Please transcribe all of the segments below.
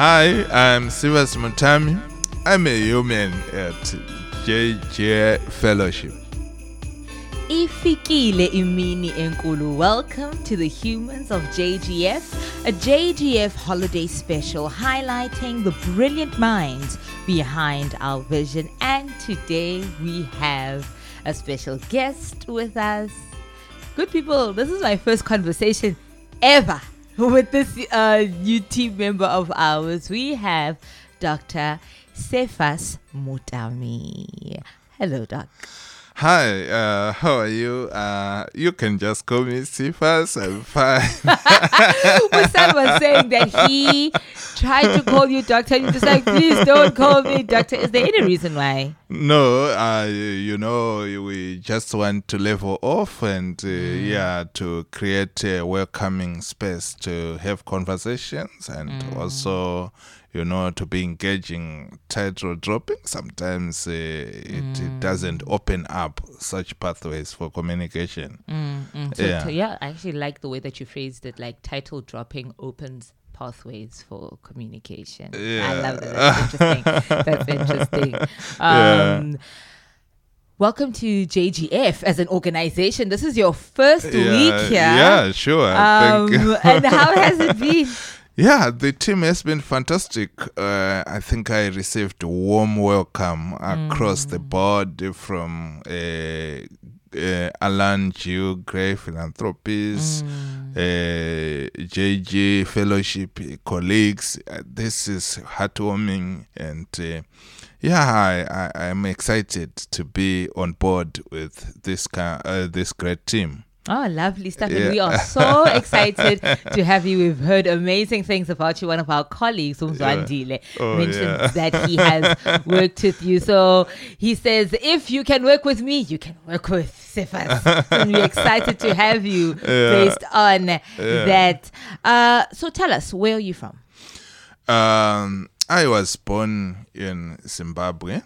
Hi, I'm Cephas Mutami. I'm a human at JG Fellowship. Ifikile imini enkulu. Welcome to the Humans of JGF, a JGF holiday special highlighting the brilliant minds behind our vision. And today we have a special guest with us. Good people, this is my first conversation ever with this uh, new team member of ours. We have Dr. Cephas Mutami. Hello, Doc. Hi, uh, how are you? Uh, you can just call me Cephas. I'm fine. Hussein was saying that he tried to call you doctor. You're just like, please don't call me doctor. Is there any reason why? no, uh, you know, we just want to level off and, uh, yeah, to create a welcoming space to have conversations and also, you know, to be engaging title dropping. Sometimes uh, it, it doesn't open up such pathways for communication. Mm, so, Yeah. yeah, I actually like the way that you phrased it. Like title dropping opens pathways for communication. I love that. That's interesting. That's interesting. Um, Welcome to JGF as an organization. This is your first week here. Yeah, sure. Um, and how has it been? Yeah, the team has been fantastic. Uh, I think I received a warm welcome across the board from uh, uh, Alan Giu, Gray Philanthropies, uh, JG Fellowship colleagues. Uh, this is heartwarming and uh, yeah, I, I, I'm excited to be on board with this ki- uh, this great team. Oh, lovely stuff. And Yeah. we are so excited to have you. We've heard amazing things about you. One of our colleagues, Umzwandile, Oh, mentioned yeah. that he has worked with you. So he says, if you can work with me, you can work with Cephas. and we're excited to have you based on that. Uh, so tell us, where are you from? Um, I was born in Zimbabwe.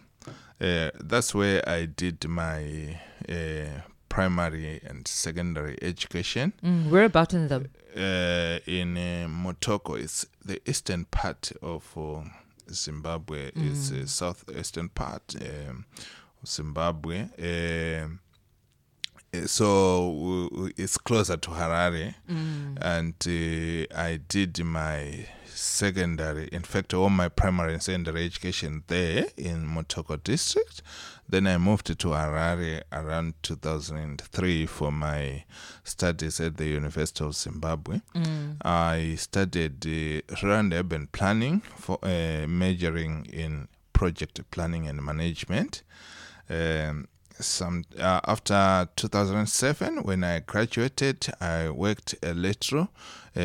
Uh, that's where I did my uh, primary and secondary education. Mm, we're about in the Uh, in uh, Mutoko, it's the eastern part of uh, Zimbabwe. It's the southeastern part um, of Zimbabwe. Um, uh, so it's closer to Harare, and uh, I did my secondary, in fact, all my primary and secondary education there in Mutoko district. Then I moved to Harare around 2003 for my studies at the University of Zimbabwe. I studied uh, urban planning for uh, majoring in project planning and management. Um, some uh, after 2007 when i graduated i worked a little uh,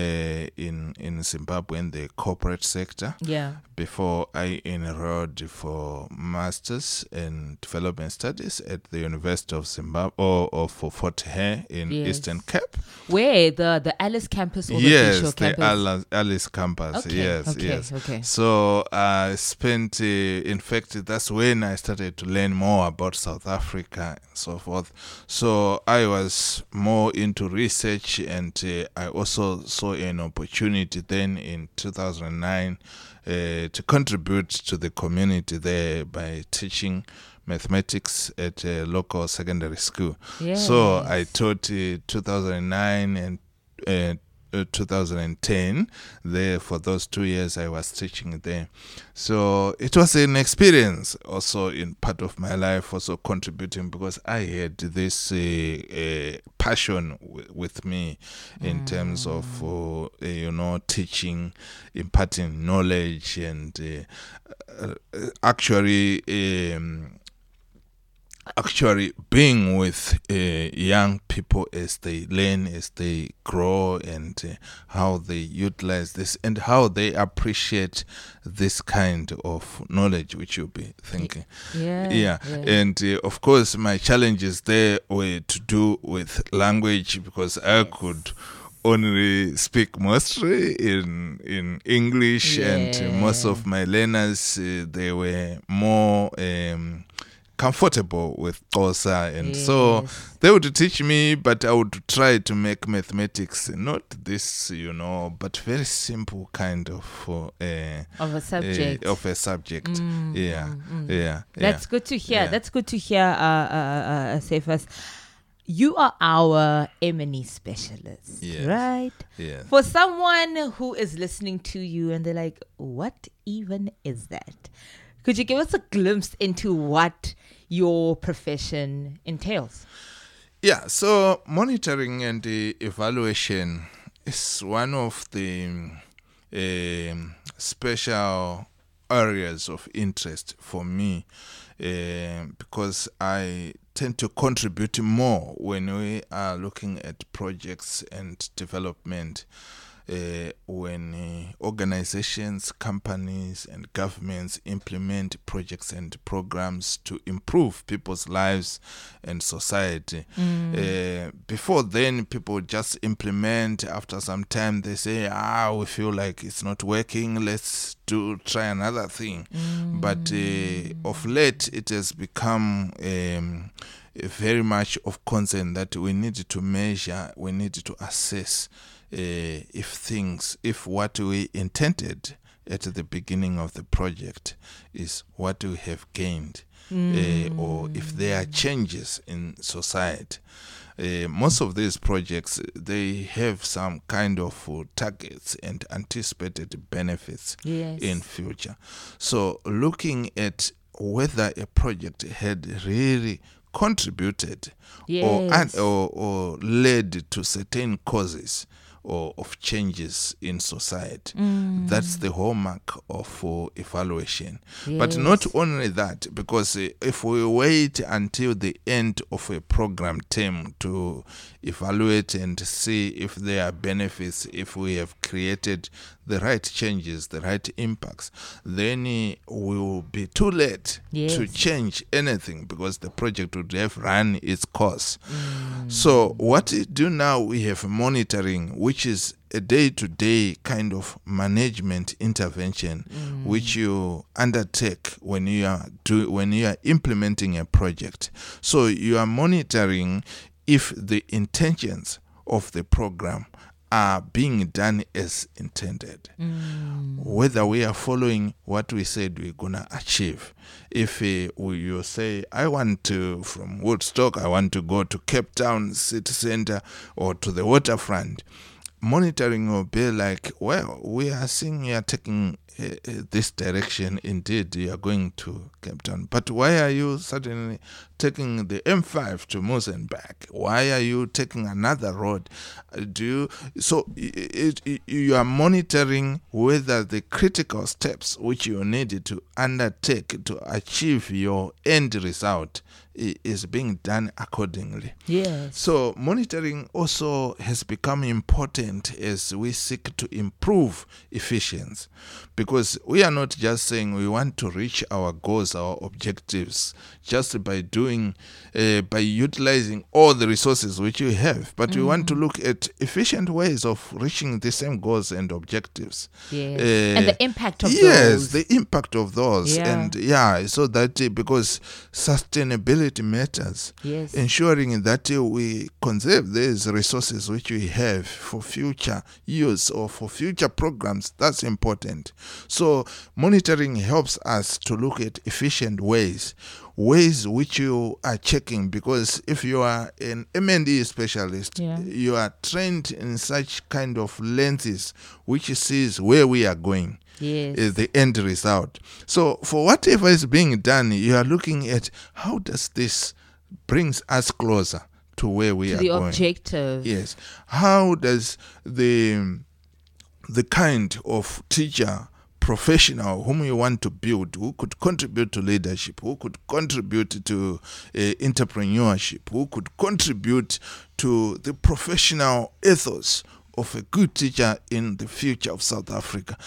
in in zimbabwe in the corporate sector yeah. before i enrolled for masters in development studies at the university of zimbabwe or, or for fort hare in Yes. eastern cape Where the the Alice campus or the yes Bhisho the campus? alice, alice campus Okay, yes okay, yes okay. so i spent uh, in fact that's when i started to learn more about south africa and so forth so i was more into research and uh, i also saw an opportunity then in 2009 uh, to contribute to the community there by teaching mathematics at a local secondary school. So i taught uh, 2009 and uh, uh, 2010 there for those two years i was teaching there. So it was an experience also in part of my life also contributing because i had this uh, uh, passion w- with me in terms of uh, uh, you know teaching imparting knowledge and uh, uh, actually um, actually being with uh, young people as they learn, as they grow, and uh, how they utilize this and how they appreciate this kind of knowledge which you'll be thinking. Yeah. Yeah, and uh, of course, my challenges there were to do with language because I could only speak mostly in in English, and uh, most of my learners uh, they were more um, comfortable with Xhosa, and so they would teach me, but I would try to make mathematics not this, you know, but very simple kind of uh, uh, Of a subject. of a subject. Mm, yeah, mm, mm. yeah, That's good to hear. Yeah. That's good to hear, uh, uh, uh, Cephas. You are our M&E specialist, Yes. right? yeah. For someone who is listening to you and they're like, what even is that? Could you give us a glimpse into what your profession entails? Yeah, so monitoring and evaluation is one of the um, special areas of interest for me um because I tend to contribute more when we are looking at projects and development. Uh, when uh, organizations, companies, and governments implement projects and programs to improve people's lives and society. Uh, before then, people just implement. After some time, they say, "Ah, we feel like it's not working. Let's do try another thing." But uh, of late, it has become. Um, very much of concern that we need to measure, we need to assess if things, if what we intended at the beginning of the project is what we have gained, uh, or if there are changes in society. Uh, most of these projects they have some kind of uh, targets and anticipated benefits Yes. in future. So looking at whether a project had really contributed Yes. un- or or led to certain causes or of changes in society. That's the hallmark of uh, evaluation. But not only that, because uh, if we wait until the end of a program term to evaluate and see if there are benefits, if we have created the right changes, the right impacts, then we will be too late to change anything because the project would have run its course. Mm. So, what we do now, we have monitoring, which is a day to day kind of management intervention mm. which you undertake when you are do when you are implementing a project. So you are monitoring if the intentions of the program are being done as intended. Whether we are following what we said we're gonna achieve. If uh, we, you say i want to from woodstock i want to go to cape town city center or to the waterfront monitoring will be like, well, we are seeing you are taking uh, uh, this direction. Indeed, you are going to Cape Town. But why are you suddenly taking the M5 to Mozambique? Why are you taking another road? Uh, Do you, so it, it, you are monitoring whether the critical steps which you need to undertake to achieve your end result is being done accordingly. Yes. So, monitoring also has become important as we seek to improve efficiency because we are not just saying we want to reach our goals, our objectives, just by doing, uh, by utilizing all the resources which we have, but we want to look at efficient ways of reaching the same goals and objectives. Yes. Uh, and the impact of yes, those. the impact of those, Yeah. and yeah, so that uh, because sustainability matters yes. ensuring that we conserve these resources which we have for future use or for future programs that's important so monitoring helps us to look at efficient ways ways which you are checking because if you are an M&E specialist Yeah. you are trained in such kind of lenses which sees where we are going yes. is the end result. So for whatever is being done, you are looking at how does this brings us closer to where we to are the going. objective. Yes. How does the the kind of teacher professional whom you want to build who could contribute to leadership who could contribute to uh, entrepreneurship who could contribute to the professional ethos of a good teacher in the future of South Africa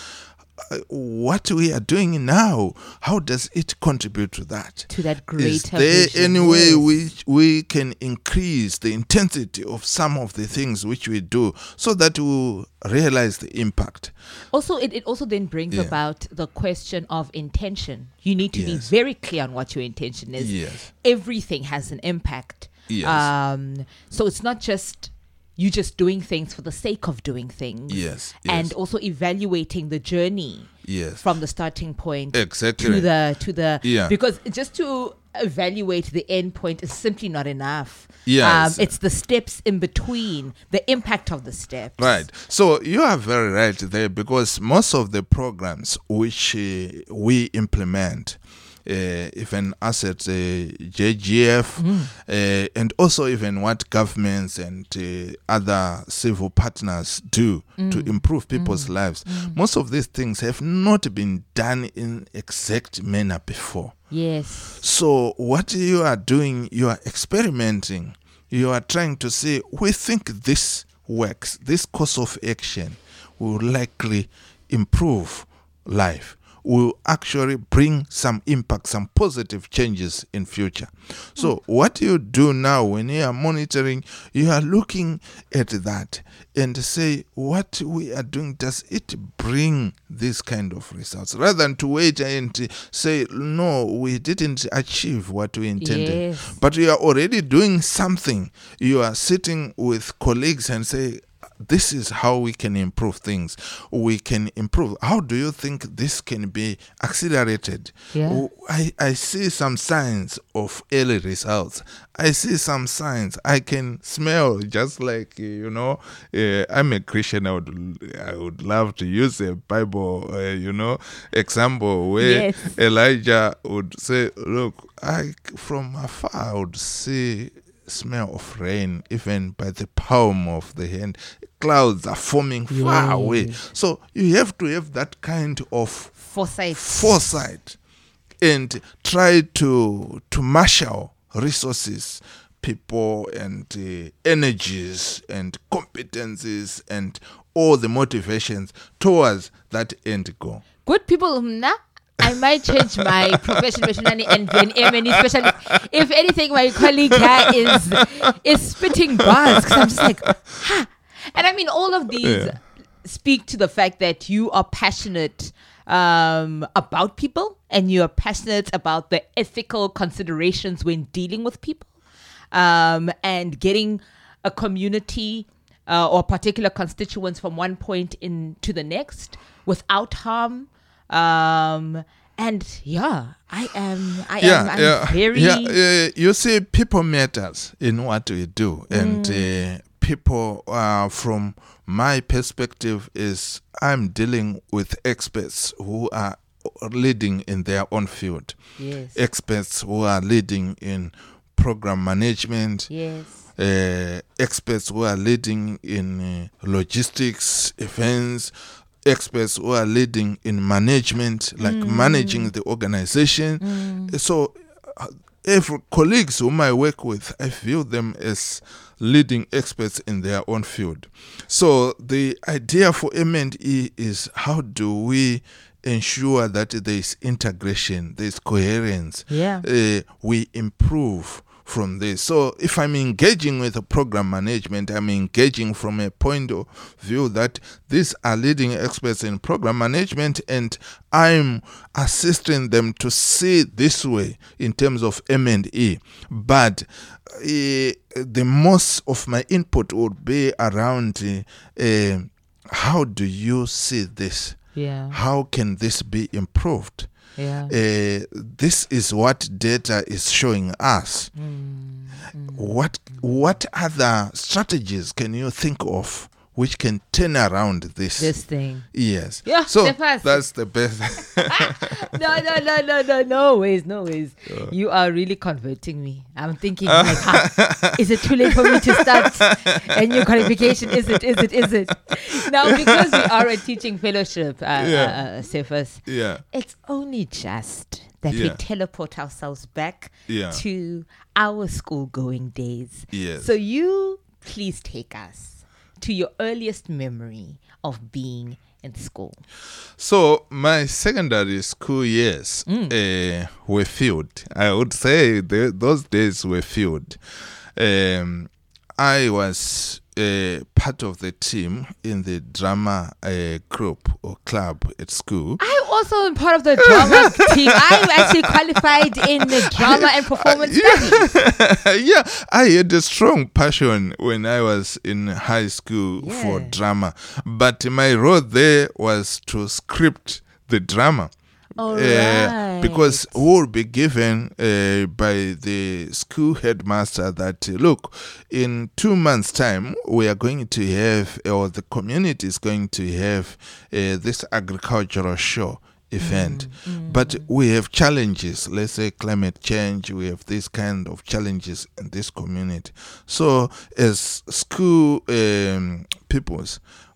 what we are doing now, how does it contribute to that? To that Is greater there vision, any way yes. which we can increase the intensity of some of the things which we do so that we realize the impact? Also, it, it also then brings Yeah. about the question of intention. You need to Yes. be very clear on what your intention is. Yes. Everything has an impact. Yes. Um, so it's not just you just doing things for the sake of doing things. Yes, And also evaluating the journey Yes. from the starting point Exactly. to the to the Yeah. because just to evaluate the end point is simply not enough. Yes. Um, it's the steps in between, the impact of the steps. Right. So you are very right there because most of the programs which uh, we implement, uh, even us at uh, JGF, uh, and also even what governments and uh, other civil partners do to improve people's lives, most of these things have not been done in exact manner before. Yes. So what you are doing, you are experimenting. You are trying to say, we think this works. This course of action will likely improve life. Will actually bring some impact, some positive changes in future. So what you do now when you are monitoring, you are looking at that and say what we are doing does it bring this kind of results rather than to wait and say no we didn't achieve what we intended Yes. but you are already doing something you are sitting with colleagues and say this is how we can improve things. We can improve. How do you think this can be accelerated? Yeah. I, I see some signs of early results. I see some signs. I can smell just like you know uh, i'm a christian. I would i would love to use a bible uh, you know example where Yes. elijah would say look i from afar i would see smell of rain even by the palm of the hand clouds are forming far away so you have to have that kind of Foresight. foresight and try to to marshal resources people and uh, energies and competencies and all the motivations towards that end goal Good people, mna. I might change my profession professionally and be an specialist. If anything, my colleague here is is spitting bars because I'm just like, ha. And I mean, all of these Yeah. speak to the fact that you are passionate um, about people and you are passionate about the ethical considerations when dealing with people um, and getting a community uh, or particular constituents from one point in to the next without harm. Um, and yeah, I am. I am. I'm very. yeah. Uh, you see, people matters in what we do, and Mm. uh, people, uh, from my perspective, is I'm dealing with experts who are leading in their own field, Yes. experts who are leading in program management, Yes. uh, experts who are leading in uh, logistics, events, experts who are leading in management, like managing the organization. So, uh, every colleagues whom I work with, I view them as leading experts in their own field. So, the idea for M&E is how do we ensure that there is integration, there is coherence, Yeah. uh, we improve from this. So if I'm engaging with a program management, I'm engaging from a point of view that these are leading experts in program management and I'm assisting them to see this way in terms of M&E. But uh, the most of my input would be around uh, uh, how do you see this? Yeah. How can this be improved? Yeah. uh, this is what data is showing us. What what other strategies can you think of which can turn around this? This thing. yes. Yeah, So the that's the best. no, no, no, no, no, no ways, no ways. You are really converting me. I'm thinking, like, is it too late for me to start a new qualification? Is it? Is it? Is it? Now, because we are a teaching fellowship, uh, Yeah. uh, uh, Cephas, yeah. it's only just that we teleport ourselves back Yeah. to our school going days. Yes. So you please take us to your earliest memory of being in school. So my secondary school years uh, were filled. I would say the, those days were filled. Um, I was uh, part of the team in the drama uh, group or club at school. I'm also am part of the drama team. I'm actually qualified in the drama and performance studies. yeah, I had a strong passion when I was in high school for drama, but my role there was to script the drama. Uh, because we will be given uh, by the school headmaster that uh, look in two months time we are going to have or the community is going to have uh, this agricultural show event. But we have challenges. Let's say climate change we have this kind of challenges in this community. So as school um, peoples uh,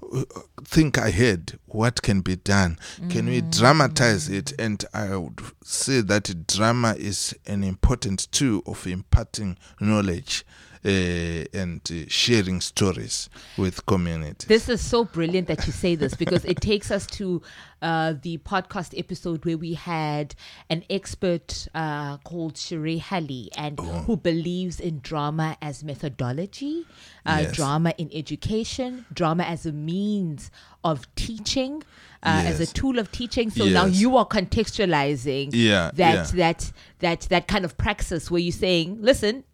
think ahead what can be done. Can we dramatize it? And i would say that drama is an important tool of imparting knowledge and uh, sharing stories with community This is so brilliant that you say this because it takes us to uh, the podcast episode where we had an expert uh, called Sheree Halley and Oh. who believes in drama as methodology, uh, Yes. drama in education, drama as a means of teaching. Uh, As a tool of teaching, so now you are contextualizing Yeah, that yeah. that that that kind of praxis where you're saying, listen,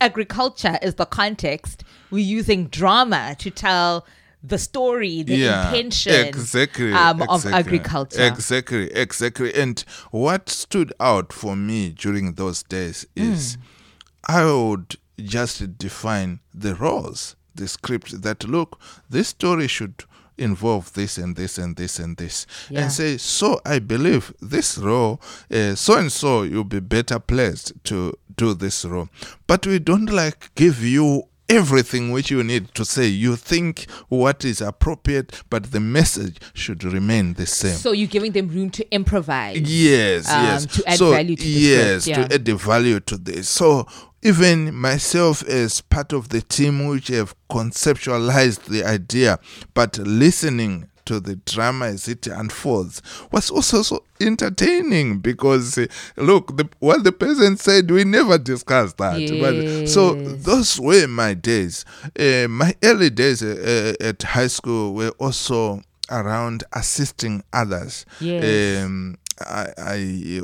agriculture is the context. We're using drama to tell the story, the intention exactly, um, of agriculture. Exactly, exactly. And what stood out for me during those days is Hmm. I would just define the roles, the script that look, this story should involve this and this and this and this Yeah. and say so i believe this role uh, so and so you'll be better placed to do this role but we don't like give you everything which you need to say you think what is appropriate but the message should remain the same so you're giving them room to improvise. Yes, um, yes. to add so, value to yes, yeah. to add the value to this. So even myself as part of the team which have conceptualized the idea, but listening to the drama as it unfolds was also so entertaining because uh, look the, what the person said we never discussed that. But so those were my days. Uh, my early days uh, uh, at high school were also around assisting others. Yes. um, I, I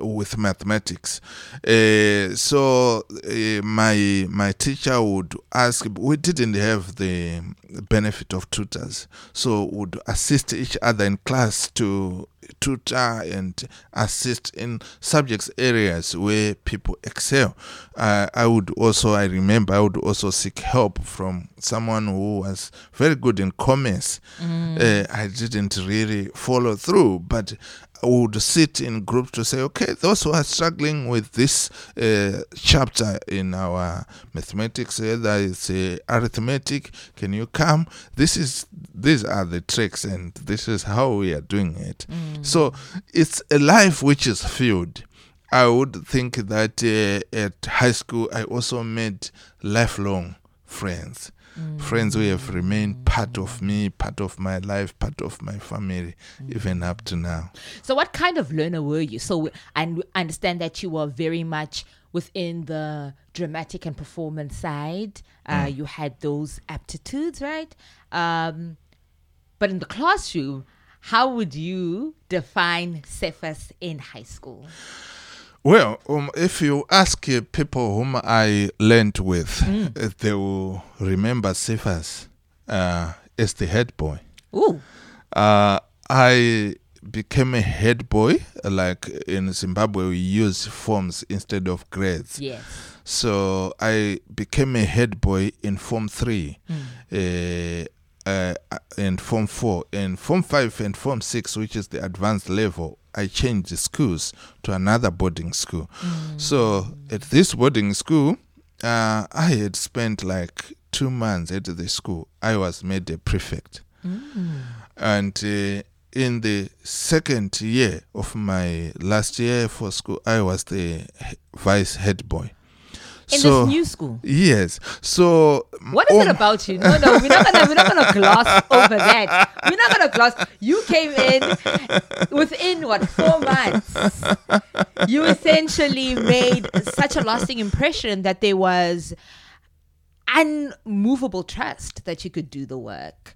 with mathematics. Uh, so uh, my my teacher would ask. We didn't have the benefit of tutors, so would assist each other in class to tutor and assist in subjects areas where people excel. Uh, I would also, I remember, I would also seek help from someone who was very good in commerce. Uh, I didn't really follow through, but would sit in groups to say, okay, those who are struggling with this uh, chapter in our mathematics, whether it's uh, arithmetic, can you come? This is these are the tricks, and this is how we are doing it. So it's a life which is filled. I would think that uh, at high school I also made lifelong friends. Friends who have remained part of me, part of my life, part of my family, even up to now. So, what kind of learner were you? So, I understand that you were very much within the dramatic and performance side. Uh, You had those aptitudes, right? Um, but in the classroom, how would you define Cephas in high school? Well, um, if you ask uh, people whom I learned with, uh, they will remember Cephas uh, as the head boy. Ooh, Uh, I became a head boy. Like in Zimbabwe, we use forms instead of grades. yes. So I became a head boy in Form 3, uh, uh, in Form 4. In Form 5 and Form 6, which is the advanced level, I changed the schools to another boarding school. So at this boarding school, uh, I had spent like two months at the school. I was made a prefect. And uh, in the second year of my last year for school, I was the vice head boy. In so this new school. yes, so mm, What is it um, about you? No, no, we're not gonna we're not gonna gloss over that. We're not gonna gloss. You came in within what four months. You essentially made such a lasting impression that there was unmovable trust that you could do the work.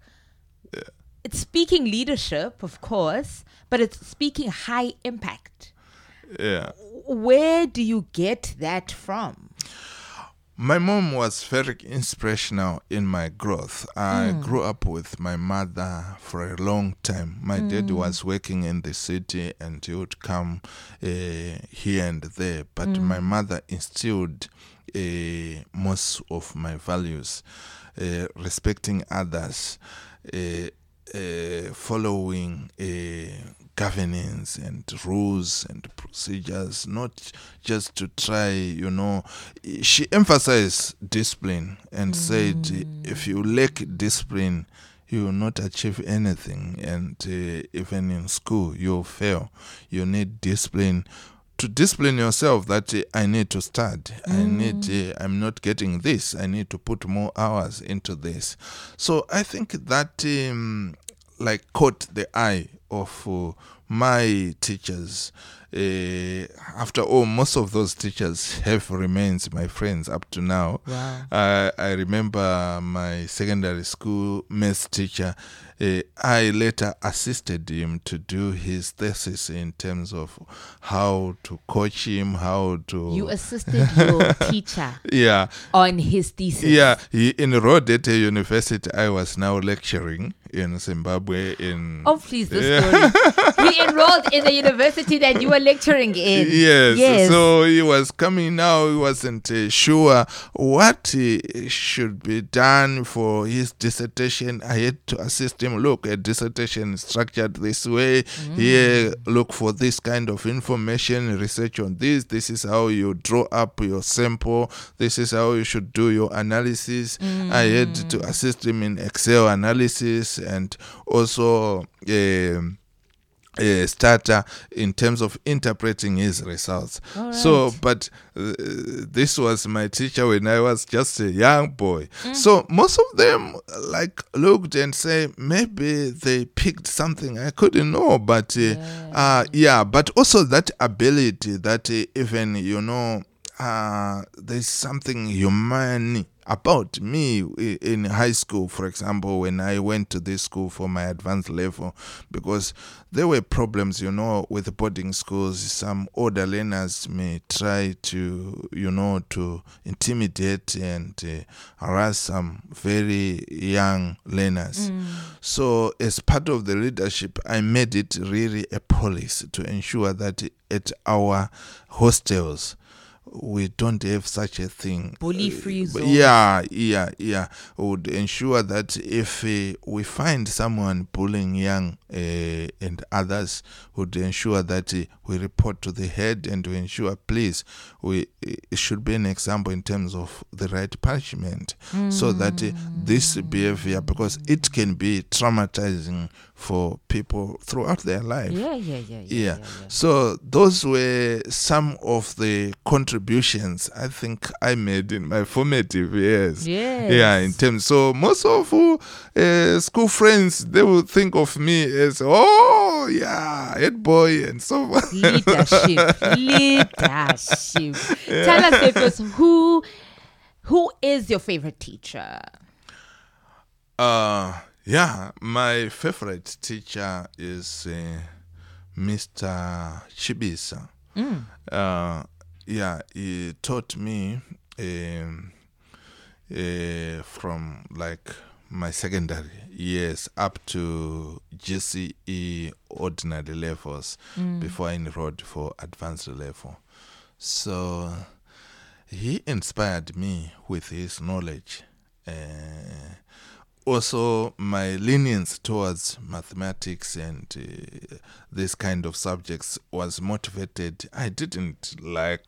Yeah. It's speaking leadership, of course, but it's speaking high impact. Yeah. Where do you get that from? My mom was very inspirational in my growth. I grew up with my mother for a long time. My dad was working in the city and he would come uh, here and there, but my mother instilled uh, most of my values, uh, respecting others, uh, uh, following governance and rules and procedures, not just to try, you know. She emphasized discipline and said, if you lack discipline, you will not achieve anything. And uh, even in school, you'll fail. You need discipline to discipline yourself that uh, I need to start. I need, uh, I'm not getting this. I need to put more hours into this. So I think that um, like caught the eye of uh, my teachers. Uh, after all, most of those teachers have remained my friends up to now. Wow. I I remember my secondary school maths teacher. Uh, I later assisted him to do his thesis in terms of how to coach him, how to. You assisted your teacher yeah, on his thesis. yeah. He enrolled at a university. I was now lecturing in Zimbabwe. In Oh, please, this story. he enrolled in the university that you were lecturing in. Yes. Yes. So he was coming now. He wasn't uh, sure what uh, should be done for his dissertation. I had to assist him. Look, a dissertation structured this way. Here, look for this kind of information. Research on this. This is how you draw up your sample. This is how you should do your analysis. I had to assist him in Excel analysis and also. um uh, starter in terms of interpreting his results. All So, but uh, this was my teacher when I was just a young boy. So most of them like looked and say maybe they picked something I couldn't know, but uh, yeah, uh, yeah but also that ability that uh, even you know uh, there's something human about me in high school, for example, when I went to this school for my advanced level, because there were problems, you know, with boarding schools. Some older learners may try to, you know, to intimidate and uh, harass some very young learners. So, as part of the leadership, I made it really a policy to ensure that at our hostels, we don't have such a thing. Bully-free Uh, zone. Yeah, yeah, yeah. Would ensure that if uh, we find someone bullying young uh, and others, would ensure that uh, we report to the head and we ensure, please, we it should be an example in terms of the right punishment, so that uh, this behavior, because it can be traumatizing for people throughout their life. Yeah, yeah, yeah, yeah. Yeah. yeah, yeah. So those were some of the contributions I think I made in my formative years. Yes. Yeah, in terms. So most of uh, school friends they will think of me as oh yeah head boy and so on. leadership leadership tell us Cephas, who who is your favorite teacher Uh, yeah, my favorite teacher is uh, Mr. Chibisa. Uh, yeah, he taught me um, uh, from like my secondary years up to GCE ordinary levels before I enrolled for advanced level. So he inspired me with his knowledge. Uh, also my lenience towards mathematics and uh, this kind of subjects was motivated. I didn't like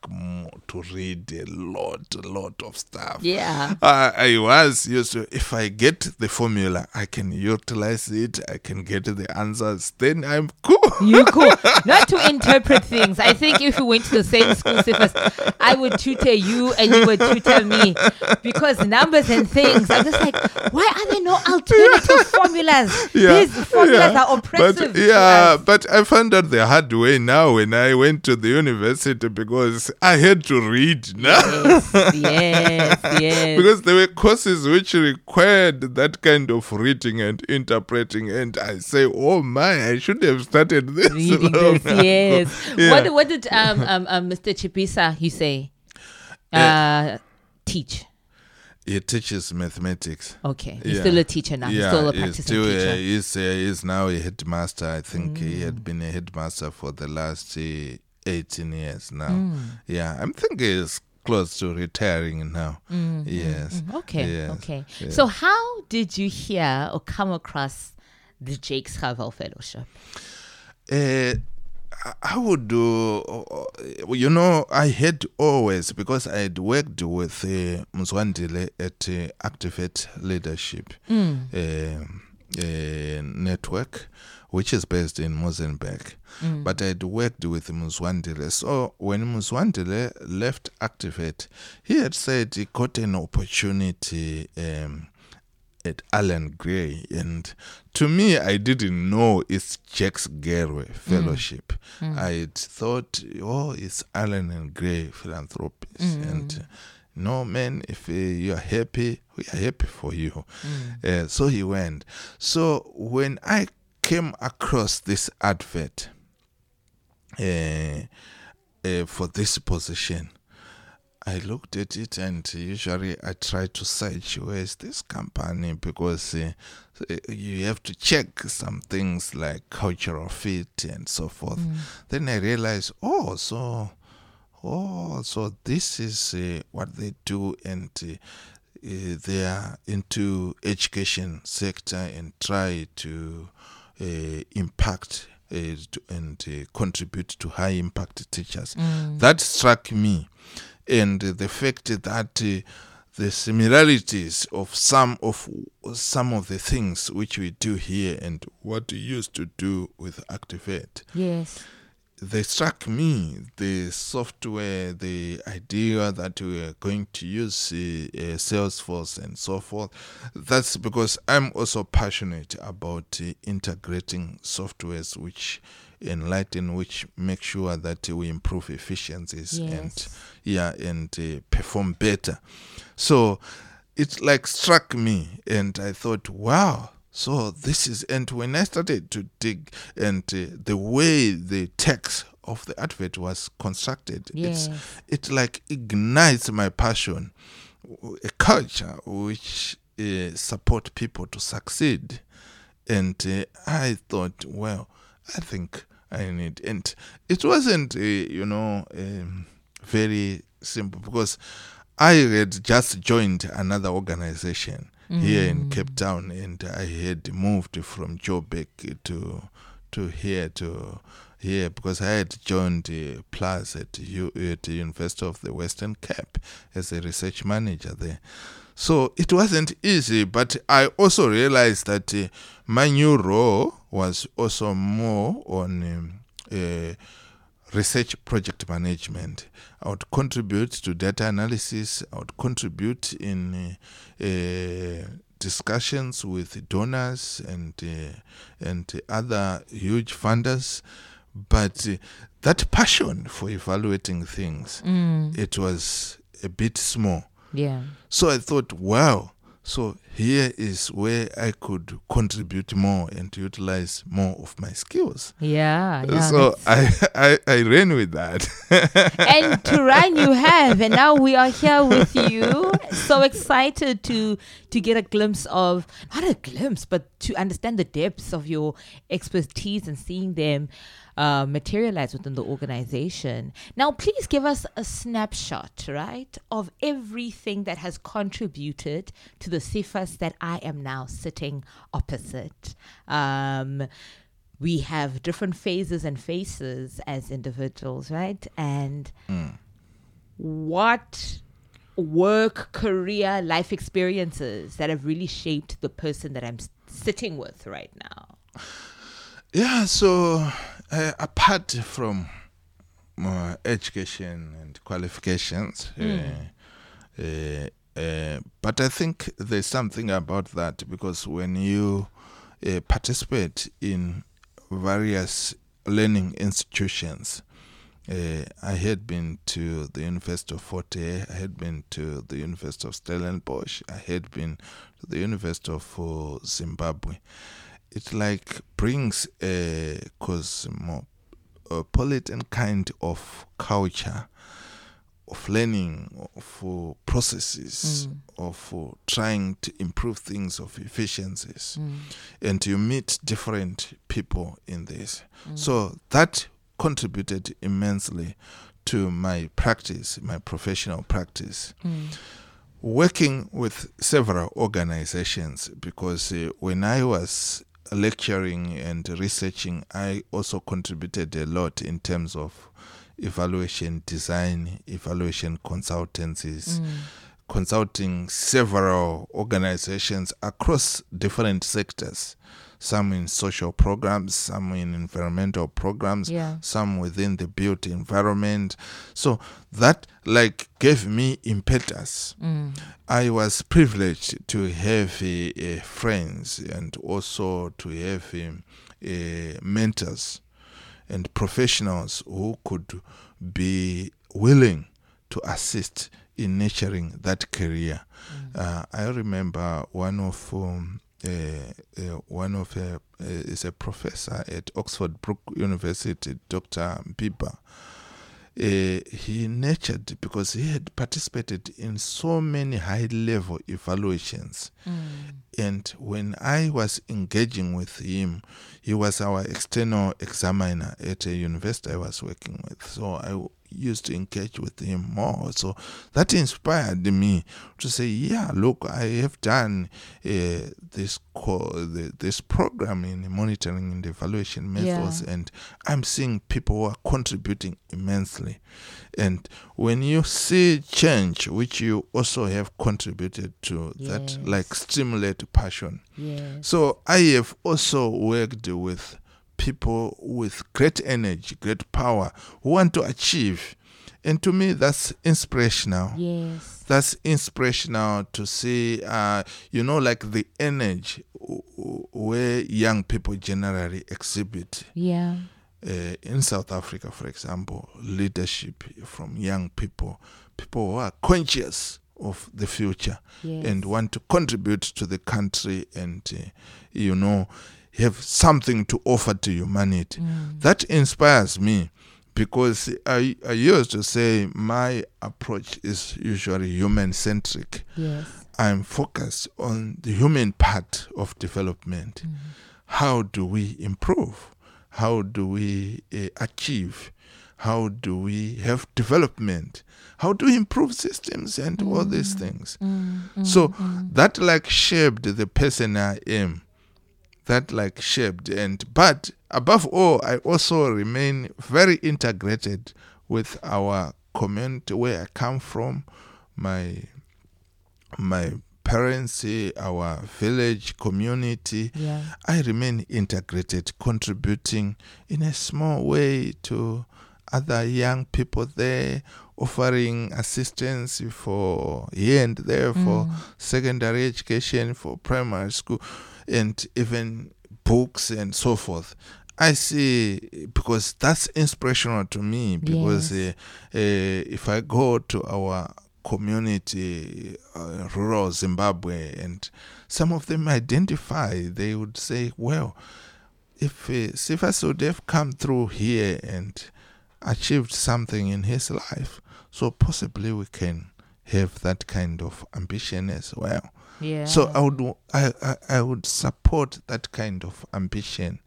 to read a lot, a lot of stuff. Yeah. I, I was used to, if I get the formula, I can utilize it, I can get the answers, then I'm cool. You cool. Not to interpret things. I think if we went to the same school, Cephas, I would tutor you and you would tutor me because numbers and things. I'm just like, why are there no alternative formulas? These formulas yeah. are oppressive. But yeah, but I found out the hard way now when I went to the university because I had to read now. Yes, yes, yes. because there were courses which required that kind of reading and interpreting, and I say, "Oh my, I should have started this." Reading this, ago." yes. Yeah. What, what did um, um, um, Mr. Chipisa, you say, uh, teach? He teaches mathematics. Okay. He's Yeah. still a teacher now. Yeah, He's still a he's practicing still, teacher. Uh, he's, uh, he's now a headmaster. I think he Mm. had been a headmaster for the last uh, 18 years now. Mm. Yeah, I'm thinking he's close to retiring now. yes. Mm, Okay, Yes, okay. So, how did you hear or come across the Jakes Gerwel Fellowship? I- would do, uh, you know, I had always, because I had worked with uh, Mzwandile at uh, Activate Leadership Mm. um, uh, Network, which is based in Mozambique. Mm. But I'd worked with Mzwandile. So when Mzwandile left Activate, he had said he got an opportunity. Um, at Allan Gray, and to me, I didn't know it's Jakes Gerwel Fellowship. I thought, oh, it's Allan and Gray Philanthropies, and uh, no man, if uh, you are happy, we are happy for you. Uh, so he went. So when I came across this advert uh, uh, for this position, I looked at it and usually I try to search where is this company because uh, you have to check some things like cultural fit and so forth. Then I realized, oh, so, oh, so this is uh, what they do and. Uh, they are into education sector and try to uh, impact uh, and uh, contribute to high impact teachers. That struck me, and the fact that uh, the similarities of some of some of the things which we do here and what we used to do with Activate Yes. they struck me the software, the idea that we are going to use uh, uh, Salesforce and so forth. That's because I'm also passionate about uh, integrating softwares which enlighten, which make sure that we improve efficiencies and yeah and uh, perform better. So it like struck me, and I thought, wow. So this is, and when I started to dig, and uh, the way the text of the advert was constructed, Yes. it's it like ignites my passion, a culture which uh, support people to succeed, and uh, I thought, well, I think I need, and it wasn't, uh, you know, um, very simple because I had just joined another organization here in Cape Town, and I had moved from Joburg to to here to here because I had joined uh, PLAAS at, U, at the University of the Western Cape as a research manager there. So it wasn't easy, but I also realized that uh, my new role was also more on um, uh, research project management. I would contribute to data analysis. I would contribute in uh, discussions with donors and uh, and other huge funders. But uh, that passion for evaluating things, it was a bit small. Yeah. So I thought, wow, so here is where I could contribute more and utilize more of my skills. Yeah. yeah so I, I I ran with that. and to run you have and now we are here with you so excited to to get a glimpse of not a glimpse but to understand the depths of your expertise and seeing them uh, materialize within the organization. Now, please give us a snapshot, right, of everything that has contributed to the Cephas that I am now sitting opposite. Um, we have different phases and faces as individuals, right? And what work, career, life experiences that have really shaped the person that I'm sitting with right now? Yeah, so uh, apart from uh, education and qualifications, uh, uh, but I think there's something about that because when you uh, participate in various learning institutions, uh, I had been to the University of Fort Hare, I had been to the University of Stellenbosch, I had been to the University of Zimbabwe. It like brings a cosmopolitan kind of culture of learning, for processes, mm. or for trying to improve things, of efficiencies, mm. and you meet different people in this. Mm. So that contributed immensely to my practice, my professional practice. Working with several organizations because uh, when I was lecturing and researching, I also contributed a lot in terms of evaluation design, evaluation consultancies, mm. consulting several organizations across different sectors. Some in social programs, some in environmental programs, Yeah. some within the built environment. So that like gave me impetus. I was privileged to have uh, uh, friends and also to have um, uh, mentors and professionals who could be willing to assist in nurturing that career. Uh, I remember one of um, one of uh, uh, is a professor at Oxford Brookes University, Dr. Biba. Uh, he nurtured because he had participated in so many high level evaluations. And when I was engaging with him, he was our external examiner at a university I was working with. So I used to engage with him more. So that inspired me to say, yeah, look, I have done uh, this co- the, this program in monitoring and evaluation methods, Yeah. and I'm seeing people who are contributing immensely. And when you see change, which you also have contributed to, that like stimulate passion. Yes. So I have also worked with people with great energy, great power, who want to achieve. And to me, that's inspirational. Yes. That's inspirational to see, uh, you know, like the energy where young people generally exhibit. Yeah. Uh, in South Africa, for example, leadership from young people, people who are conscious of the future Yes. and want to contribute to the country and, uh, you know, have something to offer to humanity. Mm. That inspires me because I, I used to say my approach is usually human centric. Yes. I'm focused on the human part of development. Mm. How do we improve? How do we uh, achieve? How do we have development? How do we improve systems and all these mm. things? So that like shaped the person I am. That like shaped and but above all, I also remain very integrated with our community where I come from, my my parents, our village community. Yeah. I remain integrated, contributing in a small way to other young people there, offering assistance for here and there for mm. secondary education, for primary school, and even books and so forth. I see because that's inspirational to me because Yes. uh, uh, if I go to our community, uh, rural Zimbabwe, and some of them identify, they would say, well, if uh, Cephas would have come through here and achieved something in his life, so possibly we can have that kind of ambition as well. Yeah. So I would I, I I would support that kind of ambition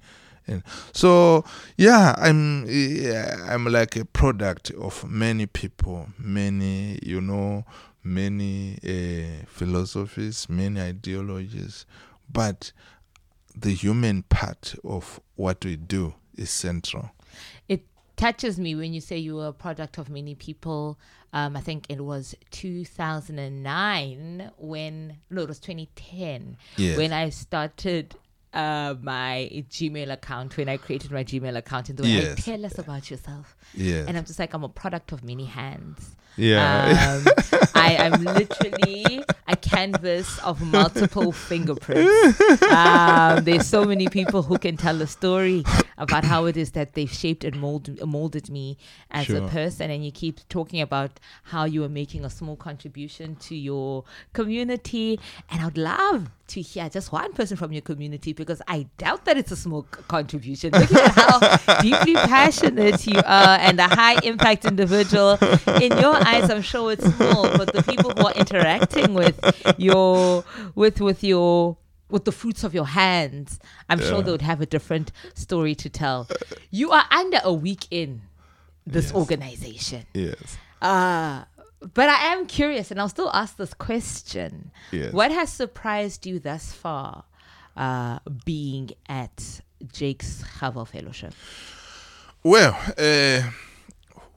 And so yeah, I'm yeah, I'm like a product of many people, many you know, many uh, philosophies, many ideologies, but the human part of what we do is central. Touches me when you say you were a product of many people. Um, I think it was 2009 when, no, it was 2010 Yes. when I started uh, my Gmail account, when I created my Gmail account. And the way Yes. tell us about yourself. Yes. And I'm just like, I'm a product of many hands. yeah. Um, I am literally a canvas of multiple fingerprints. Um, there's so many people who can tell a story about how it is that they've shaped and molded, molded me as a person. And you keep talking about how you are making a small contribution to your community. And I'd love to hear just one person from your community because I doubt that it's a small c- contribution. Looking at how deeply passionate you are and a high impact individual, in your eyes, I'm sure it's small, but the people who are interacting with your with with your with the fruits of your hands, I'm sure they would have a different story to tell. You are under a week in this Yes. organization. yes. Uh, but I am curious, and I'll still ask this question. Yes. What has surprised you thus far uh, being at Jakes Gerwel Fellowship? Well, uh,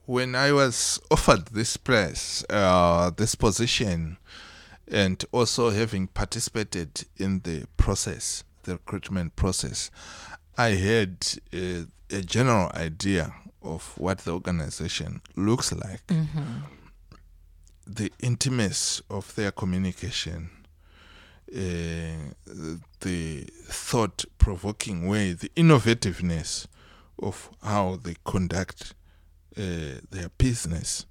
when I was offered this place, uh, this position, and also having participated in the process, the recruitment process, I had uh, a general idea of what the organization looks like, the intimacy of their communication, uh, the thought provoking way, the innovativeness of how they conduct uh, their business.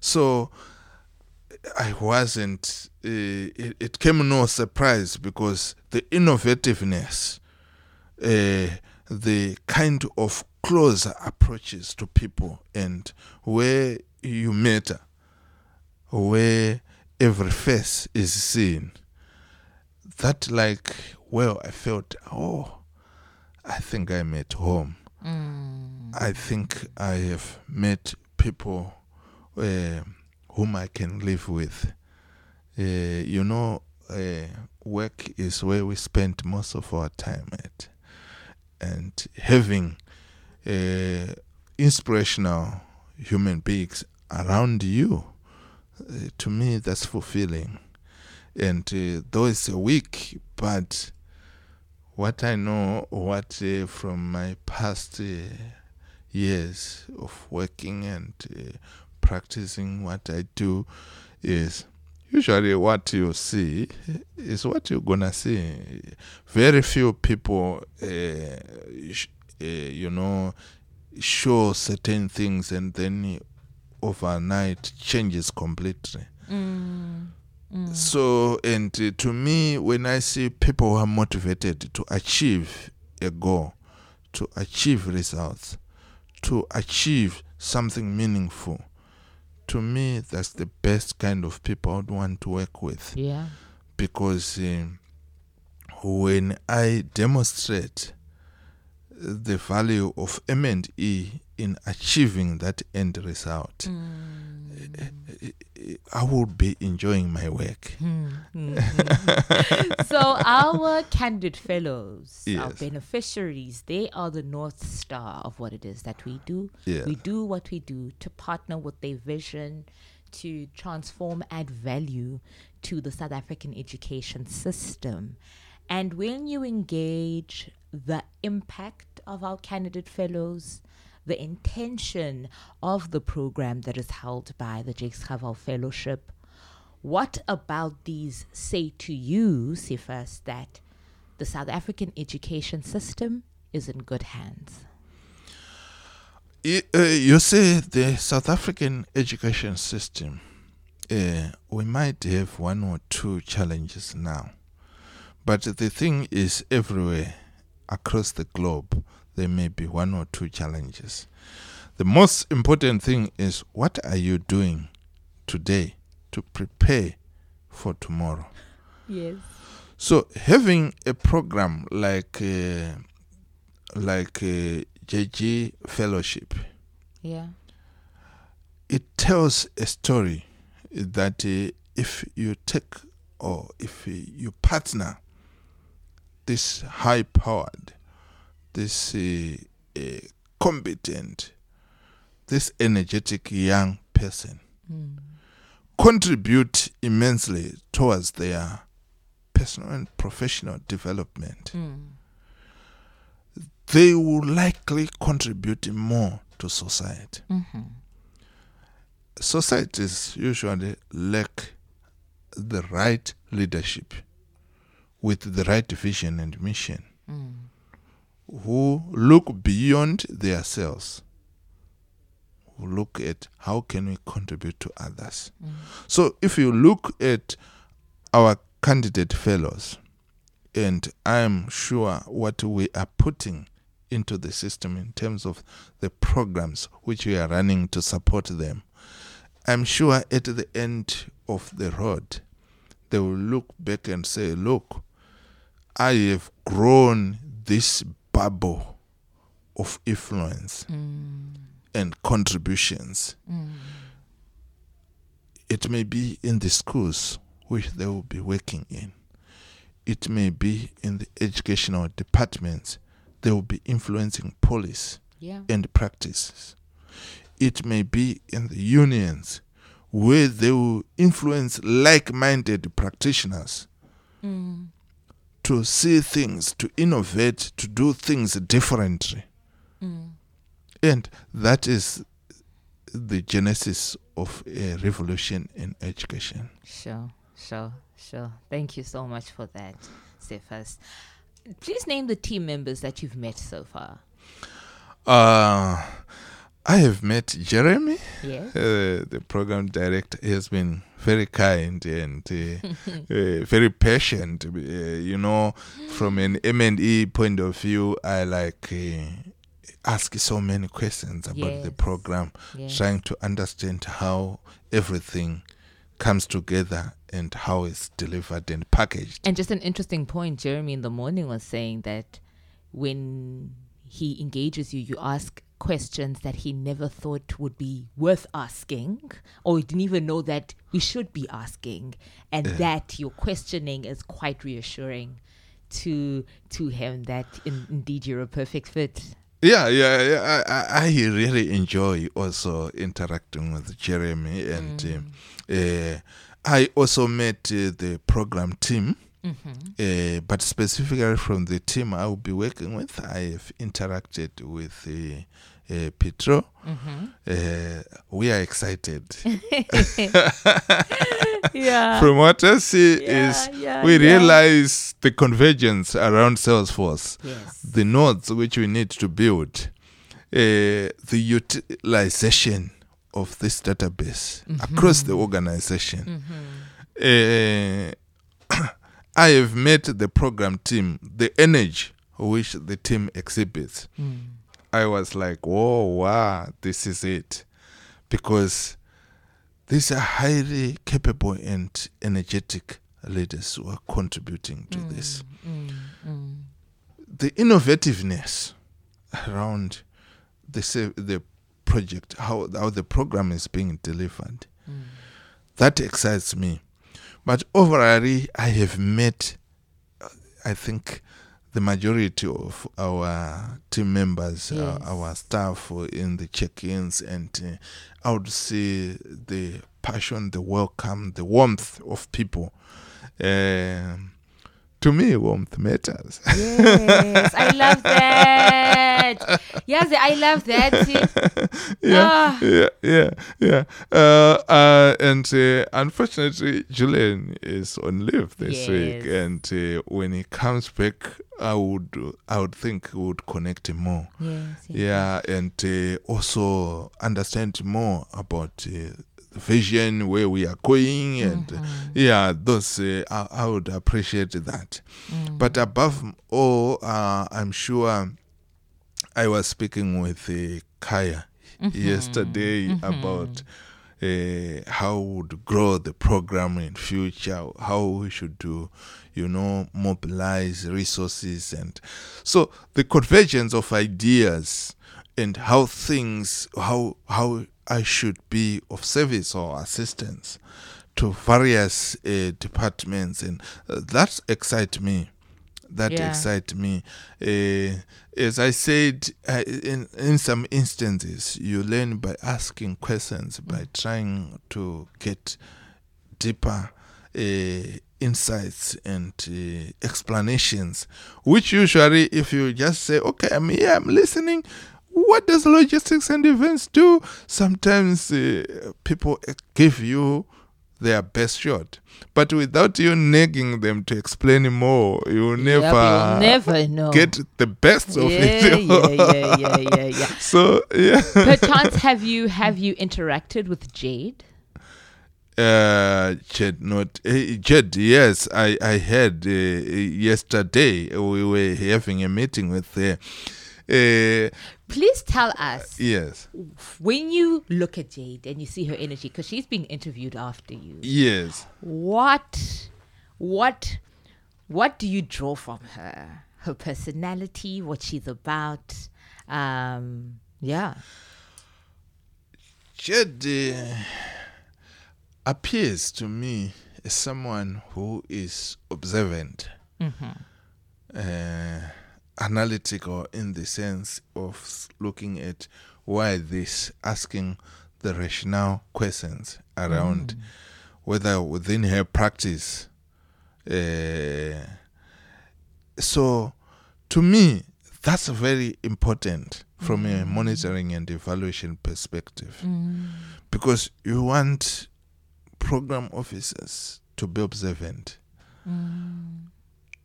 So I wasn't, uh, it, it came no surprise because the innovativeness, uh, the kind of closer approaches to people and where you matter, where every face is seen. That, like, well, I felt, oh, I think I'm at home. I think I have met people uh, whom I can live with. Uh, you know, uh, work is where we spend most of our time at. And having uh, inspirational human beings around you, uh, to me, that's fulfilling. And uh, though it's a week, but what I know, what uh, from my past years of working and practicing what I do is usually what you see is what you're gonna see. Very few people, sh- you know, show certain things and then overnight changes completely. So, and uh, to me, when I see people who are motivated to achieve a goal, to achieve results, to achieve something meaningful, to me, that's the best kind of people I'd want to work with. Yeah. Because um, when I demonstrate the value of M&E in achieving that end result, mm. I will be enjoying my work. Hmm. Mm-hmm. so our candidate fellows, our beneficiaries, they are the north star of what it is that we do. Yeah. We do what we do to partner with their vision to transform, add value to the South African education system. And when you engage the impact of our candidate fellows, the intention of the program that is held by the Jakes Gerwel Fellowship, what about these say to you, Cephas, that the South African education system is in good hands? Y- uh, you see, the South African education system, uh, we might have one or two challenges now. But the thing is, everywhere across the globe, there may be one or two challenges. The most important thing is what are you doing today to prepare for tomorrow? Yes. So having a program like uh, like uh, JG Fellowship, Yeah. it tells a story that uh, if you take or if you partner this high powered, this uh, uh, competent, this energetic young person, Mm. contribute immensely towards their personal and professional development. Mm. They will likely contribute more to society. Mm-hmm. Societies usually lack the right leadership with the right vision and mission Mm. Who look beyond themselves who look at how can we contribute to others Mm. so if you look at our candidate fellows and i'm sure what we are putting into the system in terms of the programs which we are running to support them i'm sure at the end of the road they will look back and say look i have grown this bubble of influence Mm. and contributions Mm. It may be in the schools which they will be working in. It may be in the educational departments they will be influencing policy Yeah. and practices. It may be in the unions where they will influence like minded practitioners Mm. To see things, to innovate, to do things differently. Mm. And that is the genesis of a revolution in education. Sure, sure, sure. Thank you so much for that, Cephas. Please name the team members that you've met so far. Uh, I have met Jeremy, Yes. uh, the program director. He has been very kind and uh, uh, very patient. Uh, you know, from an M and E point of view, I like uh, ask so many questions about the program, yes. trying to understand how everything comes together and how it's delivered and packaged. And just an interesting point, Jeremy in the morning was saying that when he engages you, you ask questions that he never thought would be worth asking, or he didn't even know that we should be asking, and that your questioning is quite reassuring to to him that in, indeed you're a perfect fit. Yeah, yeah, yeah. I, I, I really enjoy also interacting with Jeremy, and um, uh, I also met uh, the program team. Uh, but specifically from the team I will be working with, I have interacted with uh, uh, Petro. Uh, we are excited. Yeah. from what I see Yeah, is yeah, we realize the convergence around Salesforce yes. the nodes which we need to build, uh, the utilization of this database across the organization. I have met the program team, the energy which the team exhibits. Mm. I was like, whoa, wow, this is it. Because these are highly capable and energetic leaders who are contributing to this Mm, mm. the innovativeness around the the project, how how the program is being delivered, that excites me. But overall, I have met, uh, I think, the majority of our team members, our, Yes. our staff uh, in the check-ins, and uh, I would see the passion, the welcome, the warmth of people. Um, to me, warmth matters. Yes, I love that. Yes, I love that. Ah. yeah, yeah, yeah. Uh, uh, and uh, unfortunately, Julian is on leave this week, and uh, when he comes back, I would, I would think we would connect him more. Yes, yes. Yeah, and uh, also understand more about uh, vision where we are going, and uh, yeah, those uh, I, I would appreciate that. But above all, uh, I'm sure I was speaking with uh, Kaya yesterday about uh, how would grow the program in future, how we should do, you know, mobilize resources. And so the convergence of ideas and how things, how, how I should be of service or assistance to various uh, departments. And uh, that excites me that Yeah. excite me. Uh, as I said, uh, in in some instances, you learn by asking questions, by trying to get deeper uh, insights and uh, explanations. Which usually, if you just say, "Okay, I'm here, I'm listening," what does logistics and events do? Sometimes uh, people give you their best shot, but without you nagging them to explain more, you will Yep, never, you'll never know. get the best of yeah, it. yeah, yeah, yeah, yeah, yeah. so yeah, Perchance, have you have you interacted with Jade? uh, Jed, not uh, Jed. Yes, I I had uh, yesterday. We were having a meeting with her. Uh, Please tell us yes, when you look at Jade and you see her energy, because she's being interviewed after you. yes. What, what, what do you draw from her? Her personality, what she's about. Um, yeah. Jade uh, appears to me as someone who is observant, uh, analytical in the sense of looking at why this, asking the rationale questions around mm. whether within her practice. Uh, so, to me, that's very important from a mm. monitoring and evaluation perspective. Mm. Because you want program officers to be observant,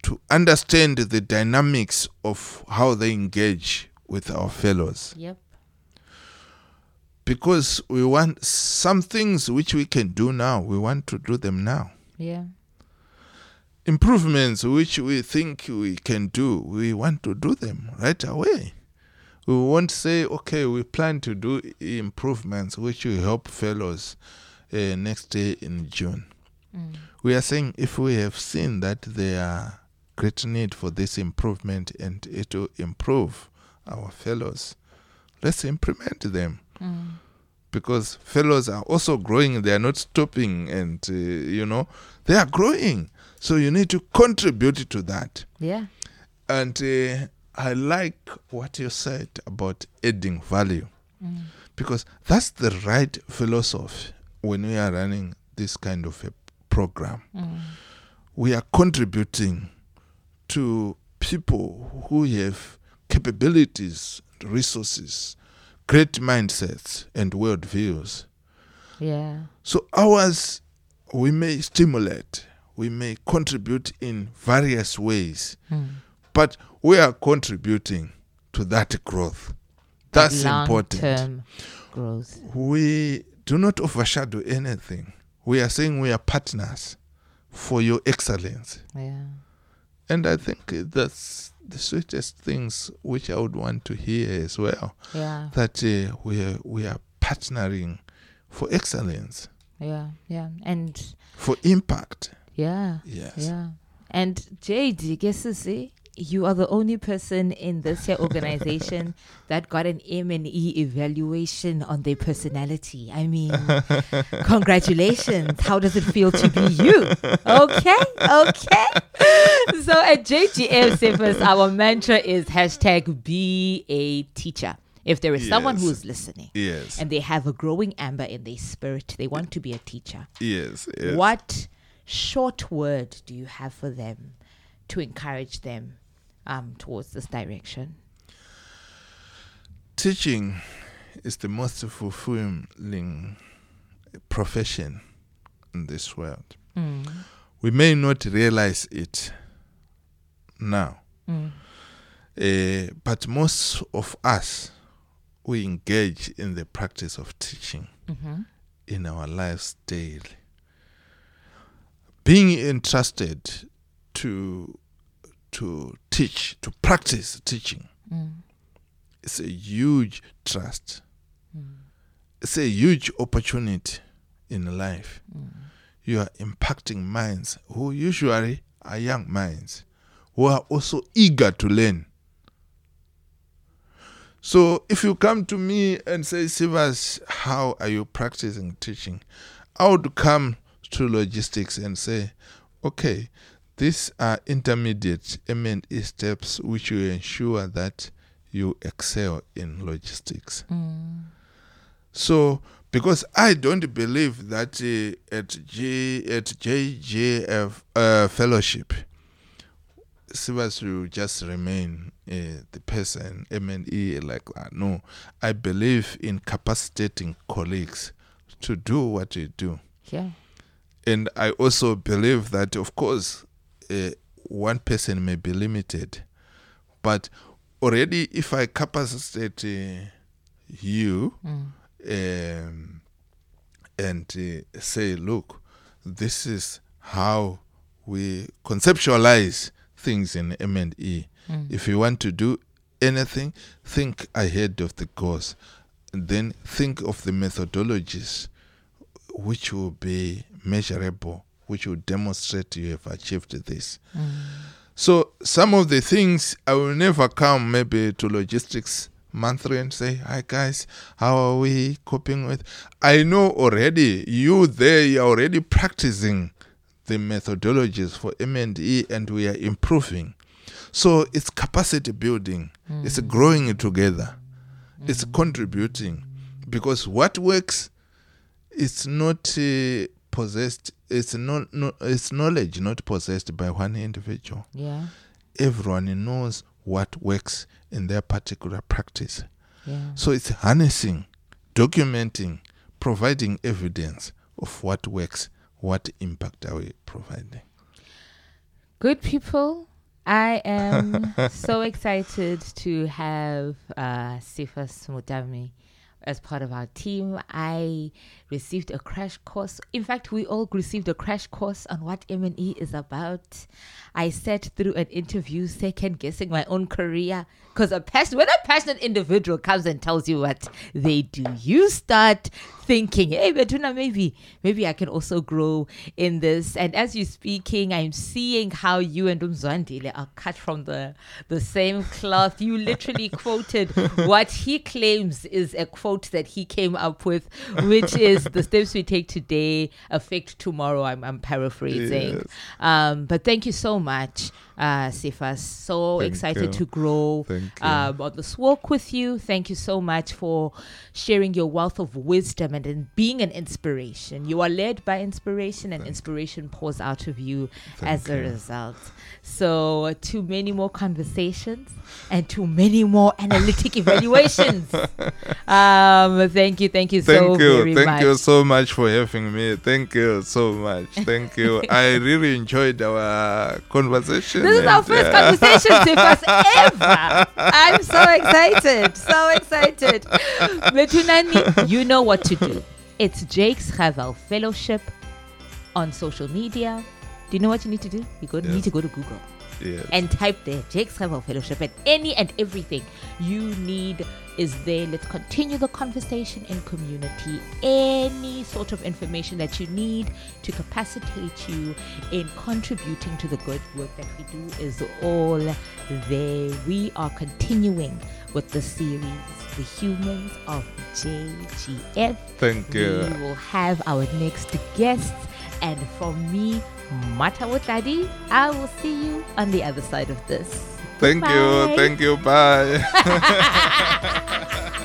to understand the dynamics of how they engage with our fellows. Yep. Because we want some things which we can do now, we want to do them now. Yeah. Improvements which we think we can do, we want to do them right away. We won't say, okay, we plan to do improvements which will help fellows uh, next day in June. We are saying if we have seen that there are great need for this improvement and it will improve our fellows, let's implement them. Because fellows are also growing, they are not stopping, and uh, you know, they are growing. So you need to contribute to that. Yeah. And uh, I like what you said about adding value because that's the right philosophy when we are running this kind of a program. We are contributing to people who have capabilities, resources, great mindsets, and worldviews. Yeah. So ours, we may stimulate, we may contribute in various ways, hmm. but we are contributing to that growth. That's important. Long-term growth. We do not overshadow anything. We are saying we are partners for your excellence. Yeah. And I think that's the sweetest things which I would want to hear as well. Yeah. That uh, we are we are partnering for excellence, Yeah. Yeah. And for impact. yeah. Yes. Yeah. And Jade, guess you see, you are the only person in this here organization that got an M and E evaluation on their personality. I mean, congratulations. How does it feel to be you? Okay, okay. So at JGF Sippers, our mantra is hashtag be a teacher. If there is someone who's listening Yes. and they have a growing amber in their spirit, they want to be a teacher. yes. Yes. What short word do you have for them to encourage them um, towards this direction? Teaching is the most fulfilling profession in this world. We may not realize it now, Uh, but most of us we engage in the practice of teaching in our lives daily. Being entrusted to to teach, to practice teaching, mm. it's a huge trust. Mm. It's a huge opportunity in life. Mm. You are impacting minds who usually are young minds who are also eager to learn. So if you come to me and say, Cephas, how are you practicing teaching? I would come to logistics and say, okay, these are intermediate M&E steps which will ensure that you excel in logistics. So, because I don't believe that uh, at G at JGF uh, fellowship, Cephas will just remain uh, the person M&E like that. No, I believe in capacitating colleagues to do what they do Yeah. and I also believe that, of course, uh, one person may be limited, but already if I capacitate uh, you um, and uh, say, look, this is how we conceptualize things in M&E. If you want to do anything, think ahead of the course. And then think of the methodologies which will be measurable, which will demonstrate you have achieved this. Mm. So some of the things I will never come maybe to logistics monthly and say, "Hi guys, how are we coping with?" I know already you there you are already practicing the methodologies for M&E and we are improving. So it's capacity building. It's mm. growing together. It's mm. contributing because what works it's not uh, possessed it's not no, it's knowledge not possessed by one individual Yeah. everyone knows what works in their particular practice Yeah. so it's harnessing documenting providing evidence of what works what impact are we providing Good people, I am so excited to have uh, Cephas Mutami as part of our team. I received a crash course. In fact, we all received a crash course on what M&E is about. I sat through an interview second guessing my own career because a passion, when a passionate individual comes and tells you what they do, you start thinking, hey, Betuna, maybe, maybe I can also grow in this. And as you're speaking, I'm seeing how you and Umzwandile are cut from the, the same cloth. You literally quoted what he claims is a quote that he came up with, which is the steps we take today affect tomorrow. I'm, I'm paraphrasing. Yes. Um, but thank you so much, uh, Cephas. So Thank excited you. to grow um, on this walk with you. Thank you so much for sharing your wealth of wisdom and, and being an inspiration. You are led by inspiration, and inspiration pours out of you as a you. result. So, to many more conversations and to many more analytic evaluations. Um, thank you, thank you so Thank you. very Thank much. you so much for having me. Thank you so much. Thank you. I really enjoyed our conversation. This is our first conversation us ever. I'm so excited. So excited. Metunani, you know what to do. It's Jakes Gerwel Fellowship on social media. Do you know what you need to do? You go, need to go to Google yes. and type there Jakes Gerwel Fellowship and any and everything you need is there. Let's continue the conversation in community. Any sort of information that you need to capacitate you in contributing to the good work that we do is all there. We are continuing with the series, The Humans of JGF. Thank you. We will have our next guest. And from me, Mata Daddy, I will see you on the other side of this. Thank Goodbye. you. Thank you. Bye.